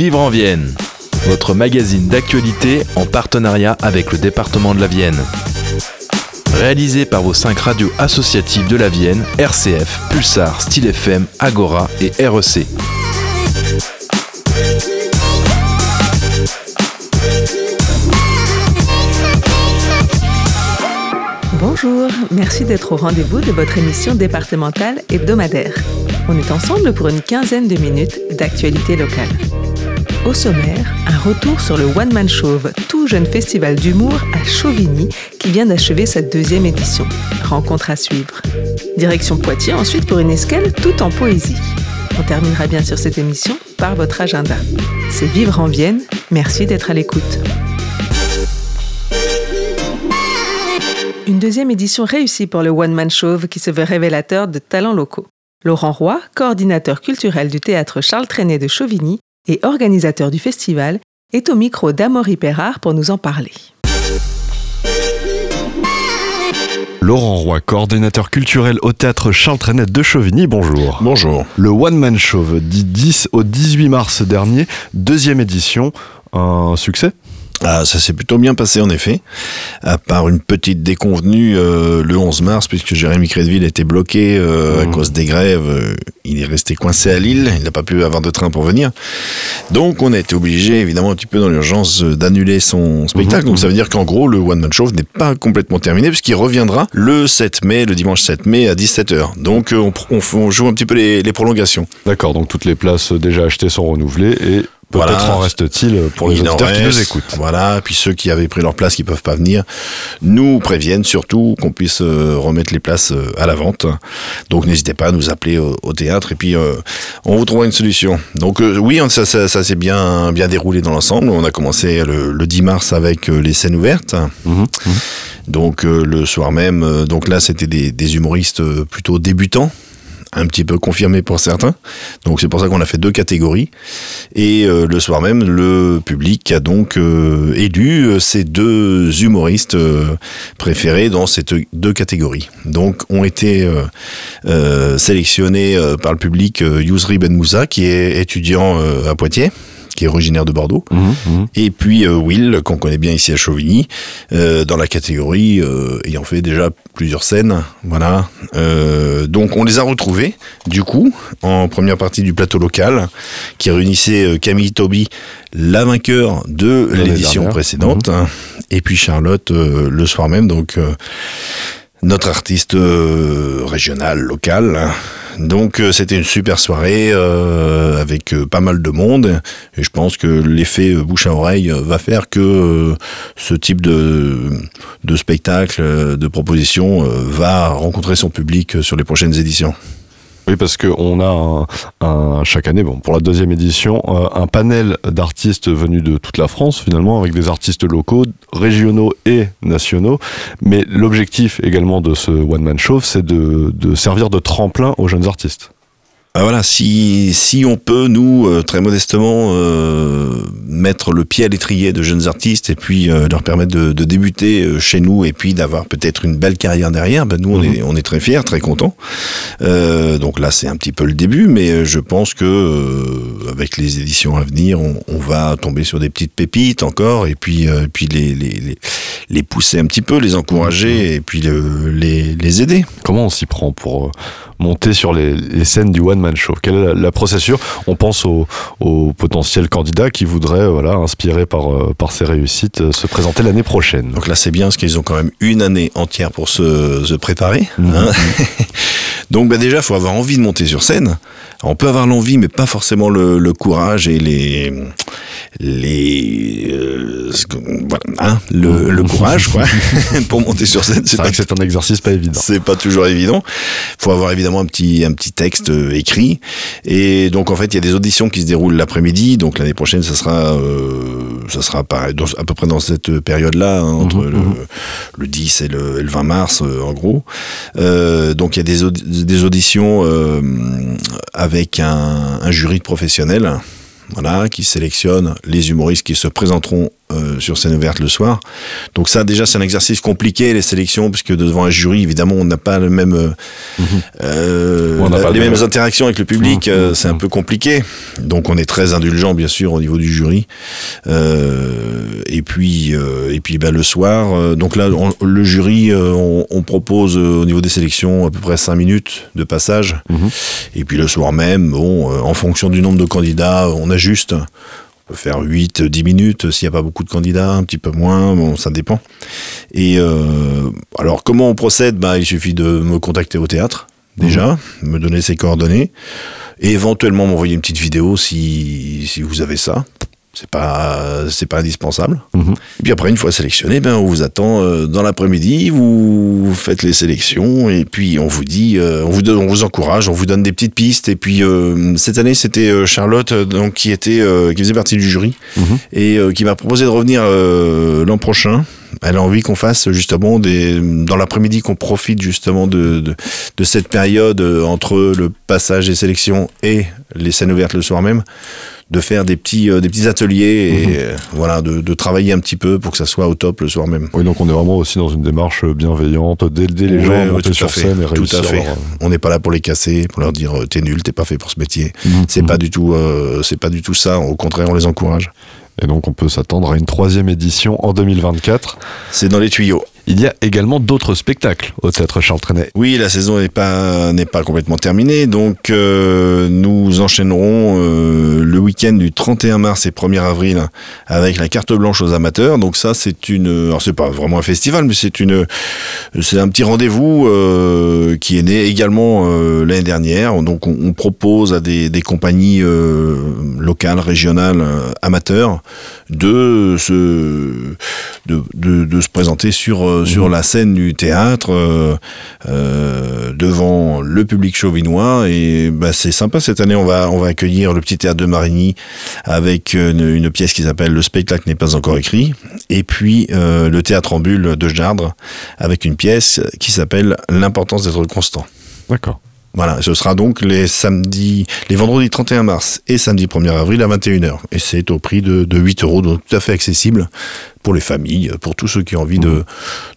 Vivre en Vienne, votre magazine d'actualité en partenariat avec le département de la Vienne. Réalisé par vos cinq radios associatives de la Vienne, RCF, Pulsar, Style FM, Agora et REC. Bonjour, merci d'être au rendez-vous de votre émission départementale hebdomadaire. On est ensemble pour une quinzaine de minutes d'actualité locale. Au sommaire, un retour sur le One Man Chauve, tout jeune festival d'humour à Chauvigny qui vient d'achever sa deuxième édition. Rencontre à suivre. Direction Poitiers ensuite pour une escale tout en poésie. On terminera bien sur cette émission par votre agenda. C'est Vivre en Vienne, merci d'être à l'écoute. Une deuxième édition réussie pour le One Man Chauve qui se veut révélateur de talents locaux. Laurent Roy, coordinateur culturel du théâtre Charles Trenet de Chauvigny et organisateur du festival, est au micro d'Amaury Perrard pour nous en parler. Laurent Roy, coordinateur culturel au théâtre Charles Trenet de Chauvigny, bonjour. Bonjour. Le One Man Show du 10 au 18 mars dernier, deuxième édition, un succès? Ah, ça s'est plutôt bien passé en effet, à part une petite déconvenue euh, le 11 mars, puisque Jérémy Crédville était bloqué euh, à Mmh. cause des grèves. euh, il est resté coincé à Lille, il n'a pas pu avoir de train pour venir. Donc on a été obligé, évidemment, un petit peu dans l'urgence, euh, d'annuler son spectacle. Mmh. Donc ça veut dire qu'en gros, le One Man Show n'est pas complètement terminé, puisqu'il reviendra le 7 mai, le dimanche 7 mai à 17h. Donc euh, on, on on joue un petit peu les, les prolongations. D'accord, donc toutes les places déjà achetées sont renouvelées et peut-être Voilà. en reste-t-il pour les auditeurs qui nous écoutent. Voilà, puis ceux qui avaient pris leur place, qui peuvent pas venir, nous préviennent surtout qu'on puisse euh, remettre les places euh, à la vente. Donc n'hésitez pas à nous appeler au, au théâtre et puis euh, on vous trouvera une solution. Donc oui, on- ça, ça, ça s'est bien, bien déroulé dans l'ensemble. On a commencé le, le 10 mars avec les scènes ouvertes. Mhm, mhm. Donc le soir même, donc là c'était des, des humoristes plutôt débutants, un petit peu confirmés pour certains. Donc c'est pour ça qu'on a fait deux catégories. Et euh, le soir même, le public a donc euh, élu euh, ces deux humoristes euh, préférés dans ces deux- catégories. Donc ont été euh, euh, sélectionnés euh, par le public euh, Yousri Ben Moussa, qui est étudiant euh, à Poitiers qui est originaire de Bordeaux. Mhm, mhm. Et puis euh, Will, qu'on connaît bien ici à Chauvigny, euh, dans la catégorie euh, ayant fait déjà plusieurs scènes. Voilà. Euh, donc on les a retrouvés, du coup, en première partie du plateau local, qui réunissait euh, Camille Toby, la vainqueur de l'édition précédente, hein, et puis Charlotte euh, le soir même, donc euh, notre artiste régional, local. hein. Donc c'était une super soirée euh, avec euh, pas mal de monde et je pense que l'effet bouche à oreille va faire que euh, ce type de, de spectacle, euh, de proposition euh, va rencontrer son public euh, sur les prochaines éditions. Oui, parce qu'on a un, chaque année, bon, pour la deuxième édition, un panel d'artistes venus de toute la France, finalement, avec des artistes locaux, régionaux et nationaux. Mais l'objectif également de ce One Man Show, c'est de servir de tremplin aux jeunes artistes. Ah, voilà, si, si on peut, nous, euh, très modestement, euh, mettre le pied à l'étrier de jeunes artistes et puis euh, leur permettre de, de débuter euh, chez nous et puis d'avoir peut-être une belle carrière derrière, ben nous, on, Mhm. est, on est très fiers, très contents. Euh, donc là, c'est un petit peu le début, mais euh, je pense que euh, avec les éditions à venir, on, on va tomber sur des petites pépites encore et puis, euh, puis les, les, les, les pousser un petit peu, les encourager et puis le- les, les aider. Comment on s'y prend pour monter sur les, les scènes du One Show Quelle est la, la procédure? On pense aux, aux potentiels candidats qui voudraient, voilà, inspirés par, euh, par ces réussites, euh, se présenter l'année prochaine. Donc là, c'est bien parce qu'ils ont quand même une année entière pour se, se préparer. Mhm. hein. Donc bah, déjà, il faut avoir envie de monter sur scène. On peut avoir l'envie, mais pas forcément le, le courage et les les euh, voilà, hein, le, le courage quoi pour monter sur scène. C'est vrai que c'est un exercice pas évident. c'est pas toujours évident. faut avoir évidemment un petit, un petit texte euh, écrit. Et donc, en fait, il y a des auditions qui se déroulent l'après-midi. Donc, l'année prochaine, ça sera, euh, ça sera pareil, dans- à peu près dans cette période-là, hein, entre Mhm, le, mhm. le 10 et le, et le 20 mars, euh, en gros. Euh, donc, il y a des auditions euh, avec un, un jury de professionnels. Voilà, qui sélectionne les humoristes qui se présenteront euh, sur scène ouverte le soir. Donc ça, déjà, c'est un exercice compliqué, les sélections, puisque devant un jury, évidemment, on n'a pas le même... euh, euh, On la- pas les mêmes interactions avec le public, mmh, c'est un peu compliqué. Donc on est très indulgent bien sûr au niveau du jury. et puis et puis ben, le soir, donc là le jury, on, on, propose au niveau des sélections à peu près 5 minutes de passage. Mmh. Et puis le soir même, bon, en fonction du nombre de candidats, on ajuste faire 8, 10 minutes s'il n'y a pas beaucoup de candidats, un petit peu moins, bon, ça dépend. Et euh, alors, comment on procède? Bah, Il suffit de me contacter au théâtre, déjà, mhm. me donner ses coordonnées, et éventuellement m'envoyer une petite vidéo si, si vous avez ça c'est pas c'est pas indispensable. Mhm. Et puis après une fois sélectionné, ben on vous attend euh, dans l'après-midi, vous, faites les sélections et puis on vous dit euh, on vous on vous encourage, on vous donne des petites pistes et puis euh, cette année c'était Charlotte donc qui était qui faisait partie du jury mhm. et qui m'a proposé de revenir l'an prochain. Elle a envie qu'on fasse justement des dans l'après-midi qu'on profite justement de, de, de cette période entre le passage des sélections et les scènes ouvertes le soir même de faire des petits, euh, des petits ateliers et mhm. euh, voilà, de, de, travailler un petit peu pour que ça soit au top le soir même. Oui, donc on est vraiment aussi dans une démarche bienveillante, d'aider les gens à monter sur scène et tout réussir. À fait. On n'est pas là pour les casser, pour leur dire t'es nul, t'es pas fait pour ce métier. Mhm. C'est pas du tout, euh, c'est pas du tout ça. Au contraire, on les encourage. Et donc on peut s'attendre à une troisième édition en 2024. C'est dans les tuyaux. Il y a également d'autres spectacles au théâtre Charles Trenet. Oui, la saison n'est pas pas complètement terminée, donc euh, nous enchaînerons euh, le week-end du 31 mars et 1er avril avec la carte blanche aux amateurs. Donc ça, c'est une, alors c'est pas vraiment un festival, mais c'est une, c'est un petit rendez-vous euh, qui est né également l'année dernière. Donc on, propose à des, compagnies locales, régionales, amateurs de se de, de se présenter sur euh, sur la scène du théâtre euh, euh, devant le public chauvinois et bah, c'est sympa cette année on va on va accueillir le petit théâtre de Marigny avec une, pièce qui s'appelle le spectacle n'est pas encore écrit et puis le théâtre en de Jardre avec une pièce qui s'appelle l'importance d'être constant. D'accord. Voilà, ce sera donc les samedis, les vendredis 31 mars et samedi 1er avril à 21h. Et c'est au prix de, de 8 euros, donc tout à fait accessible pour les familles, pour tous ceux qui ont envie de,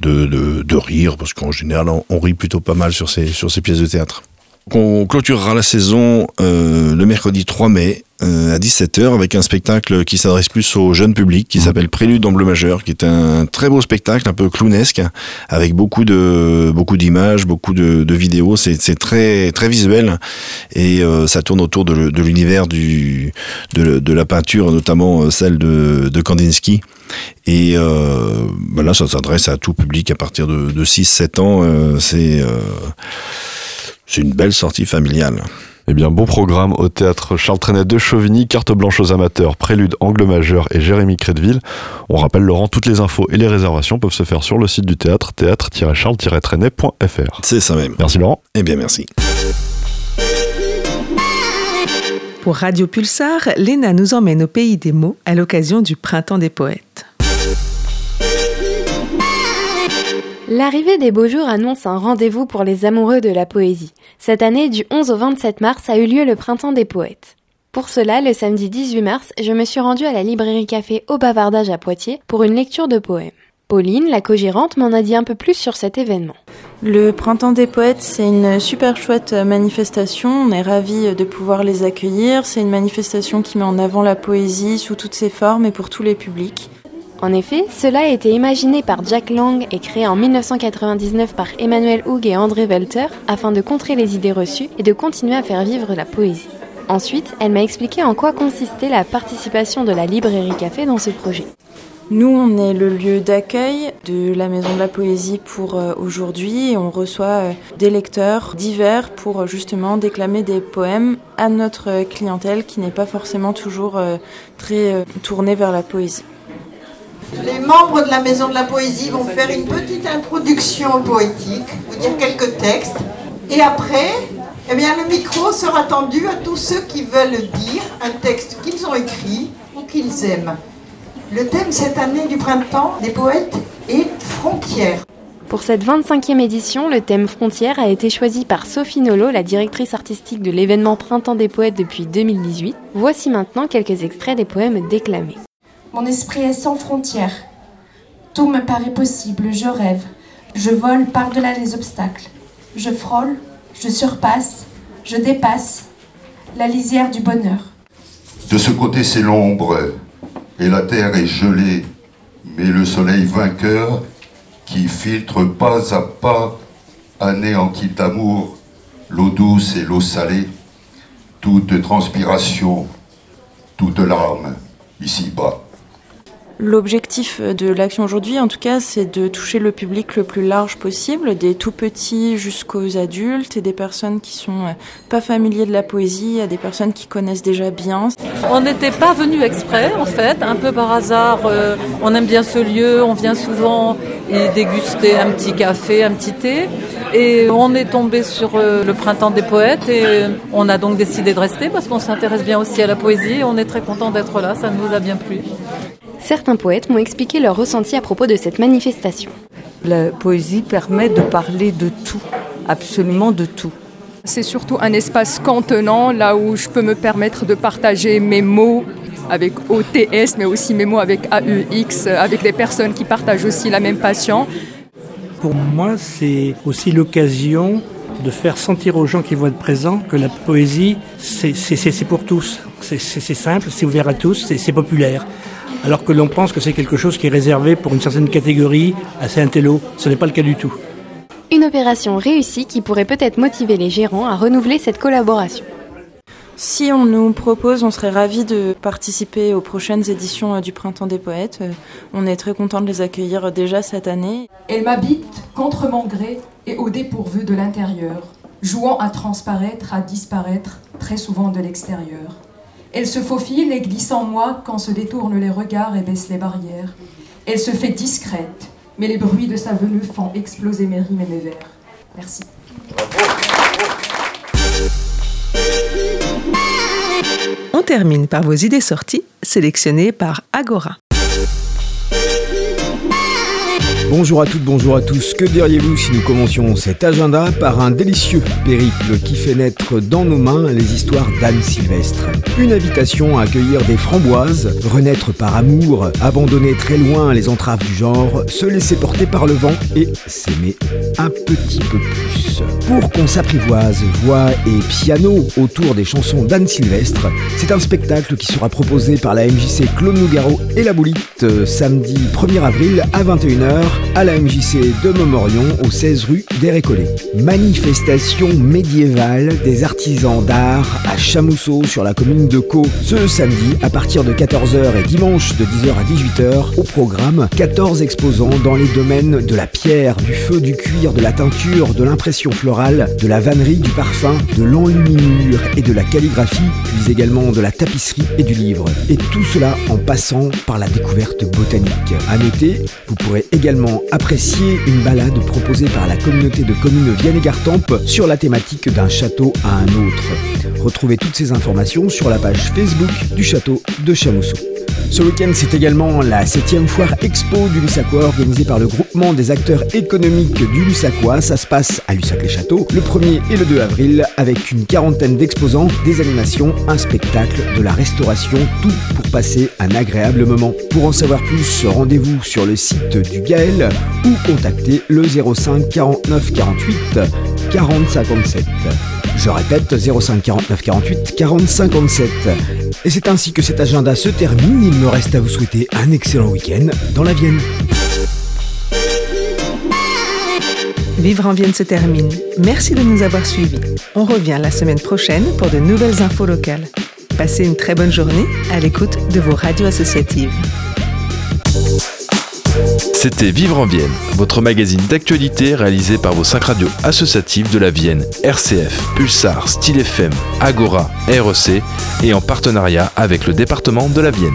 de, de, de rire, parce qu'en général, on, rit plutôt pas mal sur ces, sur ces pièces de théâtre. On clôturera la saison euh, le mercredi 3 mai euh, à 17h avec un spectacle qui s'adresse plus au jeune public qui mmh. s'appelle Prélude en bleu majeur qui est un très beau spectacle un peu clownesque avec beaucoup de beaucoup d'images beaucoup de, de vidéos. C'est, c'est très très visuel. Et euh, ça tourne autour de, de l'univers du de, de, la peinture notamment euh, celle de, de Kandinsky. Et là ça s'adresse à tout public à partir de, de 6-7 ans. Euh, c'est c'est une belle sortie familiale. Eh bien, bon programme au théâtre Charles Trenet de Chauvigny, carte blanche aux amateurs, prélude angle majeur et Jérémy Crédville. On rappelle, Laurent, toutes les infos et les réservations peuvent se faire sur le site du théâtre, théâtre-charles-trenet.fr. C'est ça même. Merci Laurent. Eh bien, merci. Pour Radio Pulsar, Léna nous emmène au pays des mots à l'occasion du Printemps des poètes. L'arrivée des beaux jours annonce un rendez-vous pour les amoureux de la poésie. Cette année, du 11 au 27 mars, a eu lieu le Printemps des poètes. Pour cela, le samedi 18 mars, je me suis rendue à la librairie café au bavardage à Poitiers pour une lecture de poèmes. Pauline, la co-gérante, m'en a dit un peu plus sur cet événement. Le Printemps des Poètes, c'est une super chouette manifestation. On est ravis de pouvoir les accueillir. C'est une manifestation qui met en avant la poésie sous toutes ses formes et pour tous les publics. En effet, cela a été imaginé par Jack Lang et créé en 1999 par Emmanuel Hoog et André Welter afin de contrer les idées reçues et de continuer à faire vivre la poésie. Ensuite, elle m'a expliqué en quoi consistait la participation de la librairie café dans ce projet. Nous, on est le lieu d'accueil de la Maison de la Poésie pour euh, aujourd'hui et on reçoit euh, des lecteurs divers pour euh, justement déclamer des poèmes à notre clientèle qui n'est pas forcément toujours très tournée vers la poésie. Les membres de la Maison de la Poésie vont faire une petite introduction poétique, vous dire quelques textes, et après, eh le micro sera tendu à tous ceux qui veulent dire un texte qu'ils ont écrit ou qu'ils aiment. Le thème cette année du printemps des poètes est Frontières. Pour cette 25e édition, le thème Frontières a été choisi par Sophie Nolo, la directrice artistique de l'événement Printemps des poètes depuis 2018. Voici maintenant quelques extraits des poèmes déclamés. Mon esprit est sans frontières. Tout me paraît possible, je rêve. Je vole par-delà les obstacles. Je frôle, je surpasse. Je dépasse la lisière du bonheur. De ce côté, c'est l'ombre, et la terre est gelée, mais le soleil vainqueur qui filtre pas à pas, anéantit d'amour, l'eau douce et l'eau salée, toute transpiration, toute larme, ici-bas. L'objectif de l'action aujourd'hui, en tout cas, c'est de toucher le public le plus large possible, des tout petits jusqu'aux adultes et des personnes qui sont euh, pas familiers de la poésie, à des personnes qui connaissent déjà bien. On n'était pas venu exprès, en fait, un peu par hasard. Euh, on aime bien ce lieu, on vient souvent y déguster un petit café, un petit thé. Et on est tombé sur euh, le printemps des poètes et on a donc décidé de rester parce qu'on s'intéresse bien aussi à la poésie et on est très content d'être là, ça nous a bien plu. Certains poètes m'ont expliqué leur ressenti à propos de cette manifestation. La poésie permet de parler de tout, absolument de tout. C'est surtout un espace contenant, là où je peux me permettre de partager mes mots avec OTS, mais aussi mes mots avec AEX, avec des personnes qui partagent aussi la même passion. Pour moi, c'est aussi l'occasion de faire sentir aux gens qui vont être présents que la poésie, c'est pour tous. C'est simple, c'est ouvert à tous, c'est populaire alors que l'on pense que c'est quelque chose qui est réservé pour une certaine catégorie, assez intello. Ce n'est pas le cas du tout. Une opération réussie qui pourrait peut-être motiver les gérants à renouveler cette collaboration. Si on nous propose, on serait ravis de participer aux prochaines éditions euh, du Printemps des Poètes. Euh, on est très content de les accueillir déjà cette année. Elle m'habite contre mon gré et au dépourvu de l'intérieur, jouant à transparaître, à disparaître, très souvent de l'extérieur. Elle se faufile et glisse en moi quand se détournent les regards et baissent les barrières. Elle se fait discrète, mais les bruits de sa venue font exploser mes rimes et mes vers. Merci. On termine par vos idées sorties sélectionnées par Agora. Bonjour à toutes, bonjour à tous. Que diriez-vous si nous commencions cet agenda par un délicieux périple qui fait naître dans nos mains les histoires d'Anne Sylvestre? Une invitation à accueillir des framboises, renaître par amour, abandonner très loin les entraves du genre, se laisser porter par le vent et s'aimer un petit peu plus. Pour qu'on s'apprivoise voix et piano autour des chansons d'Anne Sylvestre, c'est un spectacle qui sera proposé par la MJC Claude Nougaro et la Boulite euh, samedi 1er avril à 21h à la MJC de Montmorion, au 16 rue des Récollets. Manifestation médiévale des artisans d'art à Chamousseau sur la commune de Caux. Ce samedi à partir de 14h et dimanche de 10h à 18h au programme 14 exposants dans les domaines de la pierre, du feu, du cuir, de la teinture, de l'impression florale, de la vannerie, du parfum, de l'enluminure et de la calligraphie, puis également de la tapisserie et du livre. Et tout cela en passant par la découverte botanique. À noter, vous pourrez également apprécier une balade proposée par la communauté de communes Vienne et Gartempe sur la thématique d'un château à un autre. Retrouvez toutes ces informations sur la page Facebook du château de Chamousseau. Ce week-end, c'est également la 7 foire expo du Lussacois organisée par le groupement des acteurs économiques du Lussacois. Ça se passe à Lussac-les-Châteaux le 1er et le 2 avril avec une quarantaine d'exposants, des animations, un spectacle, de la restauration, tout pour passer un agréable moment. Pour en savoir plus, rendez-vous sur le site du Gaël ou contactez le 05 49 48 40 57. Je répète 05 49 48 40 57. Et c'est ainsi que cet agenda se termine. Il me reste à vous souhaiter un excellent week-end dans la Vienne. Vivre en Vienne se termine. Merci de nous avoir suivis. On revient la semaine prochaine pour de nouvelles infos locales. Passez une très bonne journée à l'écoute de vos radios associatives. C'était Vivre en Vienne, votre magazine d'actualité réalisé par vos cinq radios associatives de la Vienne, RCF, Pulsar, Style FM, Agora, REC et en partenariat avec le département de la Vienne.